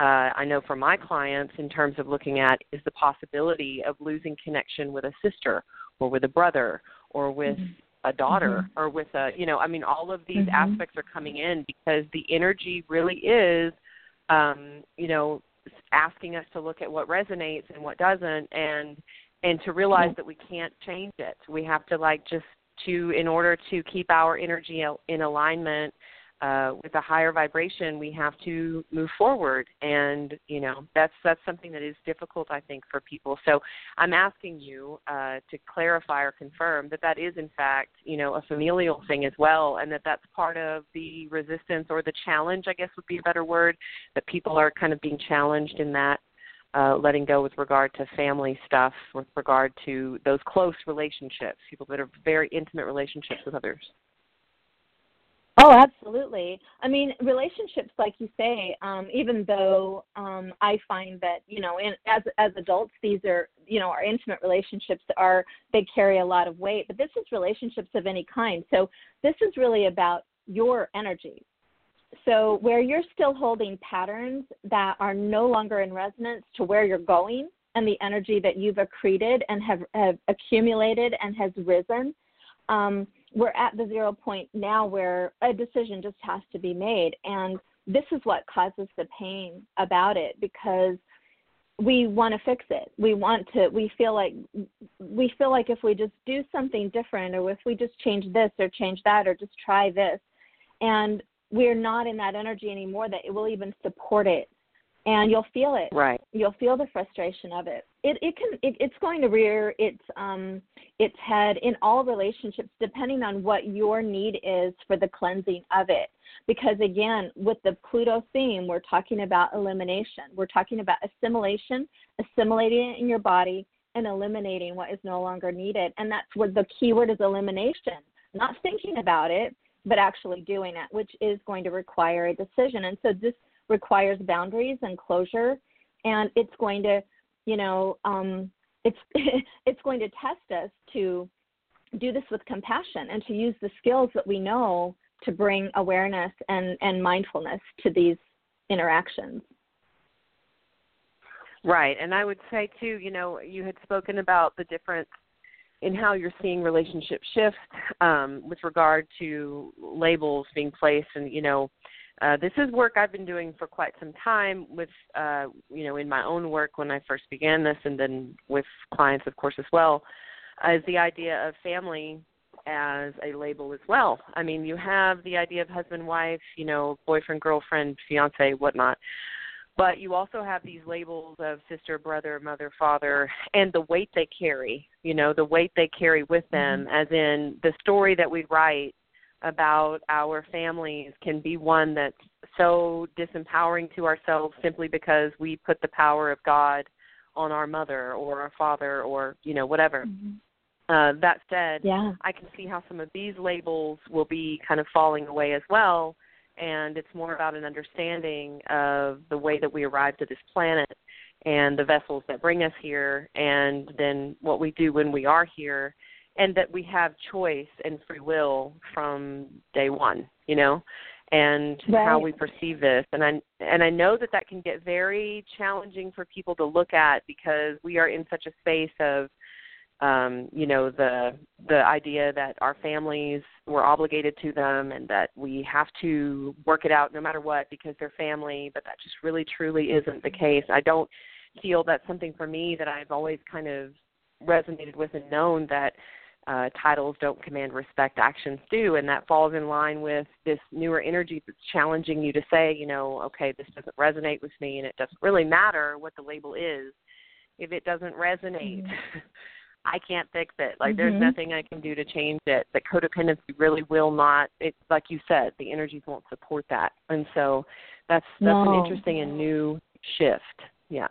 uh, I know for my clients in terms of looking at is the possibility of losing connection with a sister or with a brother or with mm-hmm. a daughter mm-hmm. or with a you know I mean all of these mm-hmm. aspects are coming in because the energy really is um, you know asking us to look at what resonates and what doesn't and and to realize that we can't change it. We have to like just to in order to keep our energy in alignment uh, with a higher vibration, we have to move forward, and you know that's that's something that is difficult, I think, for people. So I'm asking you uh, to clarify or confirm that that is in fact, you know, a familial thing as well, and that that's part of the resistance or the challenge, I guess would be a better word, that people are kind of being challenged in that uh, letting go with regard to family stuff, with regard to those close relationships, people that are very intimate relationships with others. Oh, absolutely. I mean, relationships, like you say, um, even though um, I find that you know, in, as as adults, these are you know, our intimate relationships are they carry a lot of weight. But this is relationships of any kind. So this is really about your energy. So where you're still holding patterns that are no longer in resonance to where you're going and the energy that you've accreted and have, have accumulated and has risen. Um, we're at the zero point now where a decision just has to be made. And this is what causes the pain about it because we want to fix it. We want to we feel like we feel like if we just do something different or if we just change this or change that or just try this and we're not in that energy anymore that it will even support it and you'll feel it. Right. You'll feel the frustration of it. It it can it, it's going to rear its um its head in all relationships depending on what your need is for the cleansing of it. Because again, with the Pluto theme, we're talking about elimination. We're talking about assimilation, assimilating it in your body and eliminating what is no longer needed. And that's where the key word is elimination. Not thinking about it, but actually doing it, which is going to require a decision. And so this requires boundaries and closure, and it's going to, you know, um, it's [laughs] it's going to test us to do this with compassion and to use the skills that we know to bring awareness and, and mindfulness to these interactions. Right. And I would say, too, you know, you had spoken about the difference in how you're seeing relationships shift um, with regard to labels being placed and, you know, uh, this is work I've been doing for quite some time with, uh, you know, in my own work when I first began this, and then with clients, of course, as well, is the idea of family as a label as well. I mean, you have the idea of husband, wife, you know, boyfriend, girlfriend, fiance, whatnot. But you also have these labels of sister, brother, mother, father, and the weight they carry, you know, the weight they carry with them, mm-hmm. as in the story that we write about our families can be one that's so disempowering to ourselves simply because we put the power of God on our mother or our father or you know whatever. Mm-hmm. Uh, that said, yeah. I can see how some of these labels will be kind of falling away as well, and it's more about an understanding of the way that we arrived to this planet and the vessels that bring us here, and then what we do when we are here and that we have choice and free will from day one you know and right. how we perceive this and i and i know that that can get very challenging for people to look at because we are in such a space of um you know the the idea that our families we're obligated to them and that we have to work it out no matter what because they're family but that just really truly isn't the case i don't feel that's something for me that i've always kind of resonated with and known that uh, titles don't command respect, actions do, and that falls in line with this newer energy that's challenging you to say, you know, okay, this doesn't resonate with me, and it doesn't really matter what the label is. If it doesn't resonate, mm-hmm. [laughs] I can't fix it. Like mm-hmm. there's nothing I can do to change it. But codependency really will not. It like you said, the energies won't support that, and so that's that's no. an interesting and new shift. Yeah.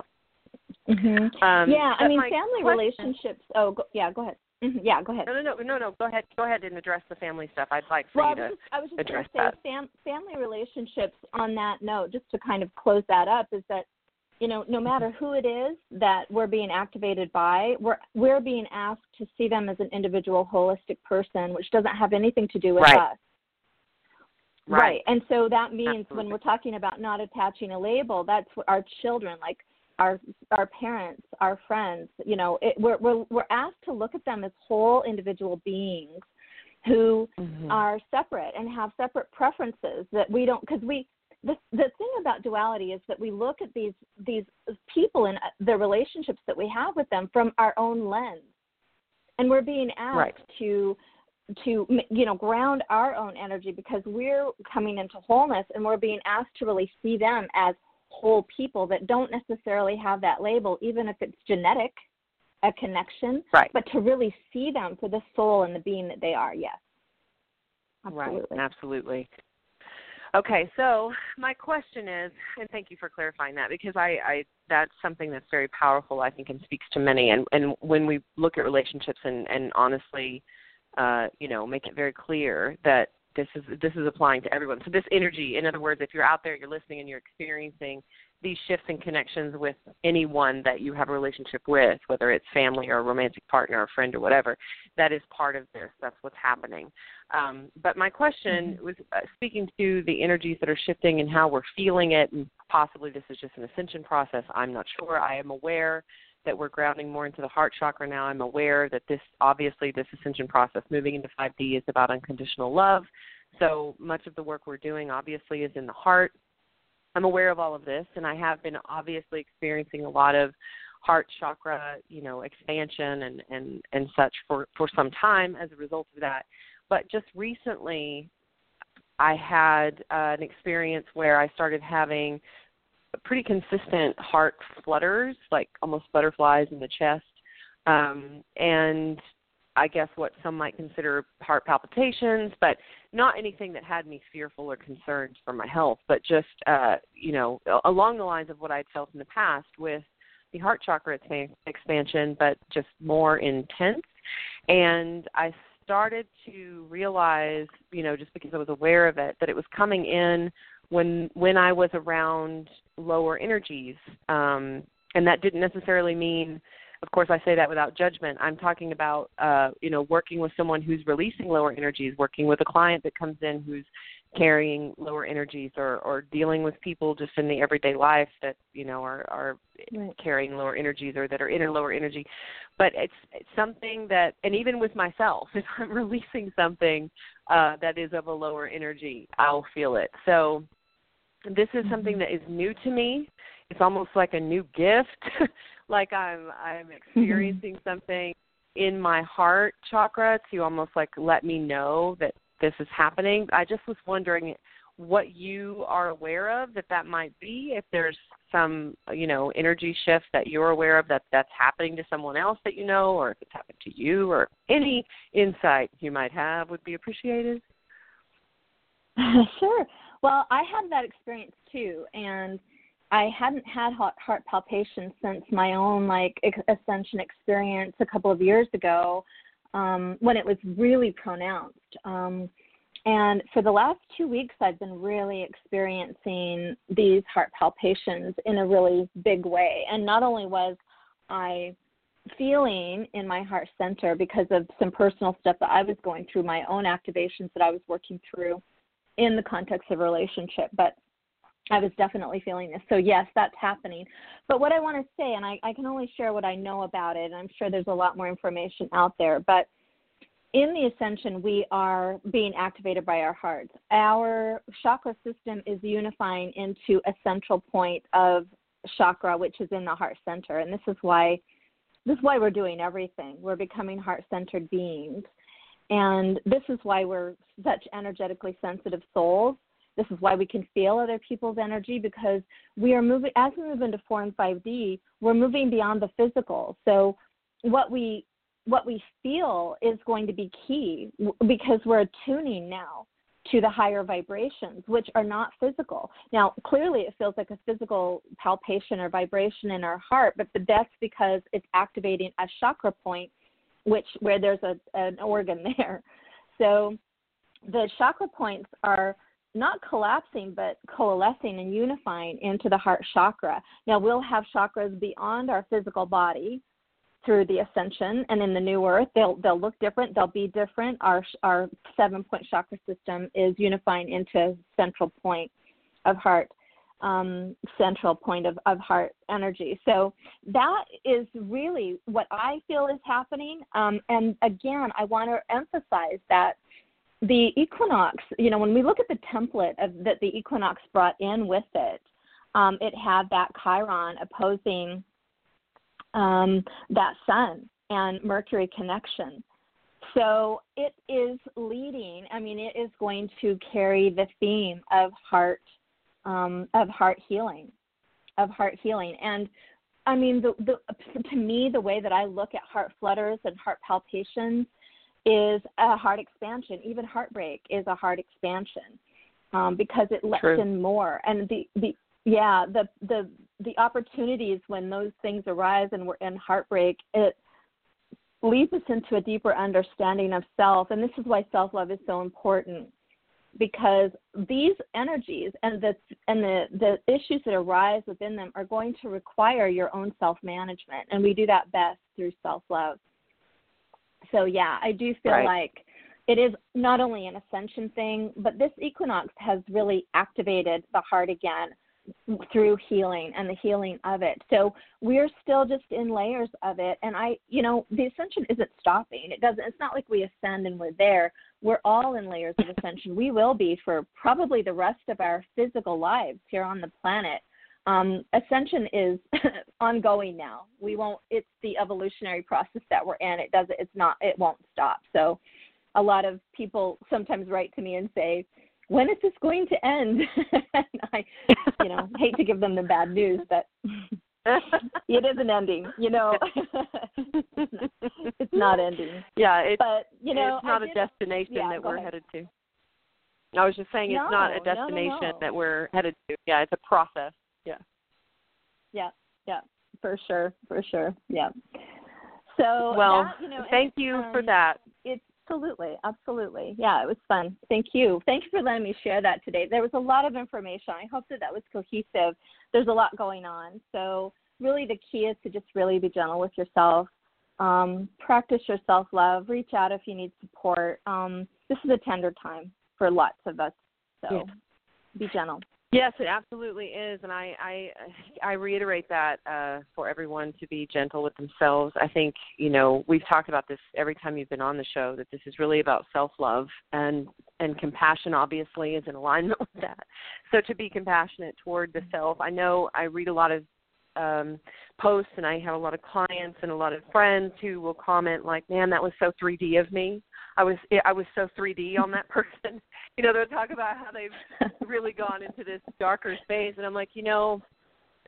Mm-hmm. Um, yeah, I mean, family question, relationships. Oh, go, yeah. Go ahead. Mm-hmm. Yeah, go ahead. No, no, no, no, no. Go ahead. Go ahead and address the family stuff. I'd like for well, you to I was just, address going to say, Fam- family relationships. On that note, just to kind of close that up, is that you know, no matter who it is that we're being activated by, we're we're being asked to see them as an individual, holistic person, which doesn't have anything to do with right. us. Right. right. And so that means Absolutely. when we're talking about not attaching a label, that's what our children like our our parents, our friends, you know, it, we're we're we're asked to look at them as whole individual beings who mm-hmm. are separate and have separate preferences that we don't because we the the thing about duality is that we look at these these people and uh, the relationships that we have with them from our own lens and we're being asked right. to to you know ground our own energy because we're coming into wholeness and we're being asked to really see them as whole people that don't necessarily have that label, even if it's genetic, a connection, right. but to really see them for the soul and the being that they are, yes. Absolutely. Right, absolutely. Okay, so my question is, and thank you for clarifying that because I, I that's something that's very powerful, I think, and speaks to many. And and when we look at relationships and and honestly, uh, you know, make it very clear that this is this is applying to everyone. So this energy, in other words, if you're out there, you're listening, and you're experiencing these shifts and connections with anyone that you have a relationship with, whether it's family or a romantic partner or friend or whatever, that is part of this. That's what's happening. Um, but my question mm-hmm. was uh, speaking to the energies that are shifting and how we're feeling it, and possibly this is just an ascension process. I'm not sure. I am aware that we're grounding more into the heart chakra now. I'm aware that this, obviously, this ascension process moving into 5D is about unconditional love. So much of the work we're doing, obviously, is in the heart I'm aware of all of this, and I have been obviously experiencing a lot of heart chakra, you know, expansion and and and such for for some time as a result of that. But just recently, I had uh, an experience where I started having pretty consistent heart flutters, like almost butterflies in the chest, um, and I guess what some might consider heart palpitations, but not anything that had me fearful or concerned for my health, but just uh, you know along the lines of what I'd felt in the past with the heart chakra expansion, but just more intense. And I started to realize, you know, just because I was aware of it, that it was coming in when when I was around lower energies, um, and that didn't necessarily mean of course I say that without judgment. I'm talking about uh, you know working with someone who's releasing lower energies, working with a client that comes in who's carrying lower energies or or dealing with people just in the everyday life that you know are are right. carrying lower energies or that are in a lower energy but it's it's something that and even with myself [laughs] if i'm releasing something uh that is of a lower energy i'll feel it so this is something mm-hmm. that is new to me it's almost like a new gift [laughs] like I'm I'm [laughs] experiencing something in my heart chakra to almost like let me know that this is happening. I just was wondering what you are aware of that that might be if there's some you know energy shift that you're aware of that that's happening to someone else that you know or if it's happened to you or any insight you might have would be appreciated [laughs] sure well i had that experience too and I hadn't had heart, heart palpitations since my own like ascension experience a couple of years ago um, when it was really pronounced. Um, and for the last two weeks, I've been really experiencing these heart palpitations in a really big way. And not only was I feeling in my heart center because of some personal stuff that I was going through, my own activations that I was working through in the context of relationship, but I was definitely feeling this. So, yes, that's happening. But what I want to say, and I, I can only share what I know about it, and I'm sure there's a lot more information out there, but in the ascension, we are being activated by our hearts. Our chakra system is unifying into a central point of chakra, which is in the heart center. And this is why this is why we're doing everything. We're becoming heart centered beings. And this is why we're such energetically sensitive souls this is why we can feel other people's energy because we are moving as we move into 4 and 5D, we're moving beyond the physical. So what we what we feel is going to be key because we're attuning now to the higher vibrations, which are not physical. Now, clearly, it feels like a physical palpation or vibration in our heart, but that's because it's activating a chakra point, which where there's a, an organ [laughs] there. So, the chakra points are not collapsing but coalescing and unifying into the heart chakra. Now we'll have chakras beyond our physical body through the ascension and in the new earth they'll they'll look different, they'll be different. Our our seven point chakra system is unifying into a central point of heart um, central point of, of heart energy. So that is really what I feel is happening. Um, and again, I want to emphasize that the equinox, you know, when we look at the template of, that the equinox brought in with it, um, it had that Chiron opposing um, that sun and Mercury connection. So it is leading. I mean, it is going to carry the theme of heart, um, of heart healing, of heart healing. And I mean, the, the, [laughs] to me, the way that I look at heart flutters and heart palpitations is a heart expansion. Even heartbreak is a heart expansion um, because it lets True. in more. And the the yeah the the the opportunities when those things arise and we're in heartbreak it leads us into a deeper understanding of self. And this is why self love is so important because these energies and the and the the issues that arise within them are going to require your own self management and we do that best through self love so yeah i do feel right. like it is not only an ascension thing but this equinox has really activated the heart again through healing and the healing of it. So we're still just in layers of it. And I, you know, the ascension isn't stopping. It doesn't, it's not like we ascend and we're there. We're all in layers of ascension. We will be for probably the rest of our physical lives here on the planet. Um, ascension is [laughs] ongoing now. We won't, it's the evolutionary process that we're in. It doesn't, it's not, it won't stop. So a lot of people sometimes write to me and say, when is this going to end? [laughs] and I, you know, [laughs] hate to give them the bad news, but [laughs] it isn't ending. You know, it's not ending. Yeah, it's, but you know, it's not I a did, destination yeah, that we're ahead. headed to. I was just saying it's No, not a no, no, destination no. that we're headed to. Yeah, it's a process. Yeah. Yeah, yeah, for sure, for sure. Yeah. So Well, that, you know, thank and, you for um, that. Absolutely, absolutely. Yeah, it was fun. Thank you. Thank you for letting me share that today. There was a lot of information. I hope that that was cohesive. There's a lot going on. So, really, the key is to just really be gentle with yourself. Um, practice your self love. Reach out if you need support. Um, this is a tender time for lots of us. So, Yeah. be gentle. Yes, it absolutely is, and I I, I reiterate that uh, for everyone to be gentle with themselves. I think you know we've talked about this every time you've been on the show that this is really about self love and and compassion. Obviously, is in alignment [laughs] with that. So to be compassionate toward the self. I know I read a lot of um posts and I have a lot of clients and a lot of friends who will comment like, "Man, that was so 3D of me." I was I was so 3D on that [laughs] person. You know, they'll talk about how they've really gone into this darker space and I'm like, you know,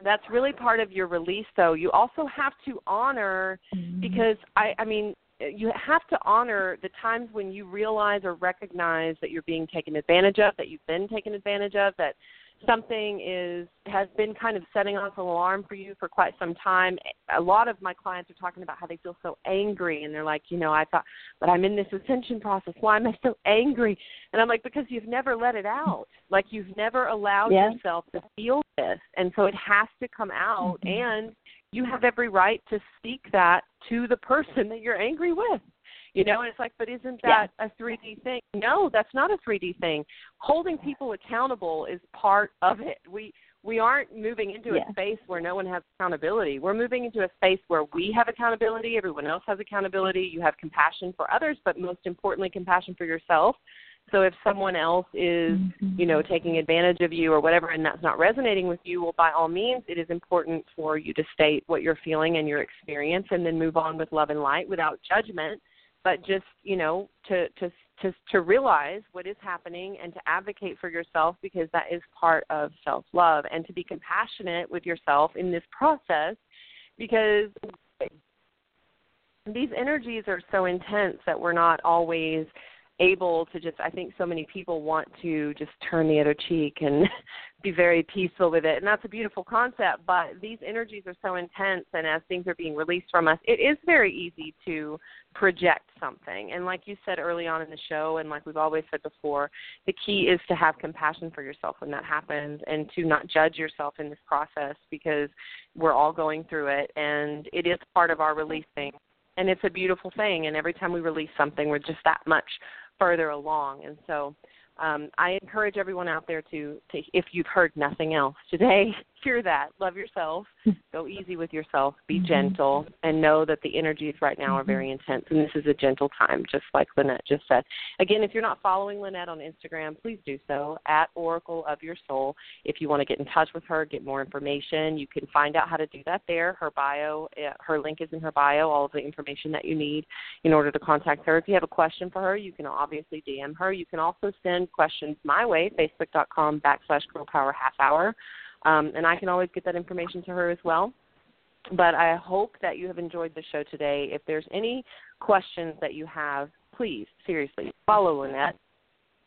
that's really part of your release though. You also have to honor mm-hmm. because I I mean you have to honor the times when you realize or recognize that you're being taken advantage of, that you've been taken advantage of, that something is has been kind of setting off an alarm for you for quite some time. A lot of my clients are talking about how they feel so angry and they're like, you know, I thought but I'm in this ascension process. Why am I so angry? And I'm like, because you've never let it out. Like you've never allowed Yeah. yourself to feel this. And so it has to come out Mhm. and you have every right to speak that to the person that you're angry with. You know, and it's like, but isn't Yeah. that a 3D thing? No, that's not a 3D thing. Holding people accountable is part of it. We we aren't moving into Yeah. a space where no one has accountability. We're moving into a space where we have accountability, everyone else has accountability, you have compassion for others, but most importantly compassion for yourself. So if someone else is Mm-hmm. you know, taking advantage of you or whatever, and that's not resonating with you, well, by all means, it is important for you to state what you're feeling and your experience, and then move on with love and light without judgment. But just you know, to to to to realize what is happening and to advocate for yourself because that is part of self love, and to be compassionate with yourself in this process because these energies are so intense that we're not always able to just I think so many people want to just turn the other cheek and [laughs] be very peaceful with it. And that's a beautiful concept but these energies are so intense and as things are being released from us it is very easy to project something. And like you said early on in the show and like we've always said before the key is to have compassion for yourself when that happens and to not judge yourself in this process because we're all going through it and it is part of our releasing. And it's a beautiful thing and every time we release something we're just that much further along. And so um, I encourage everyone out there to, to, if you've heard nothing else today, [laughs] hear that. Love yourself. [laughs] Go easy with yourself. Be Mhm. gentle, and know that the energies right now are very intense. And this is a gentle time, just like Lynnette just said. Again, if you're not following Lynnette on Instagram, please do so at Oracle of Your Soul. If you want to get in touch with her, get more information, you can find out how to do that there. Her bio, uh, her link is in her bio. All of the information that you need in order to contact her. If you have a question for her, you can obviously DM her. You can also send questions my way, facebook.com backslash girl power half hour. Um, and I can always get that information to her as well. But I hope that you have enjoyed the show today. If there's any questions that you have, please, seriously, follow Lynnette.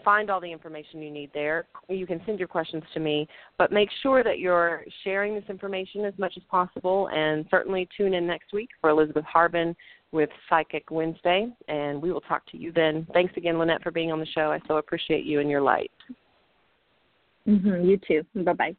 Find all the information you need there. You can send your questions to me, but make sure that you're sharing this information as much as possible. And certainly tune in next week for Elizabeth Harbin with Psychic Wednesday, and we will talk to you then. Thanks again, Lynnette, for being on the show. I so appreciate you and your light. Mm-hmm, you too. Bye bye.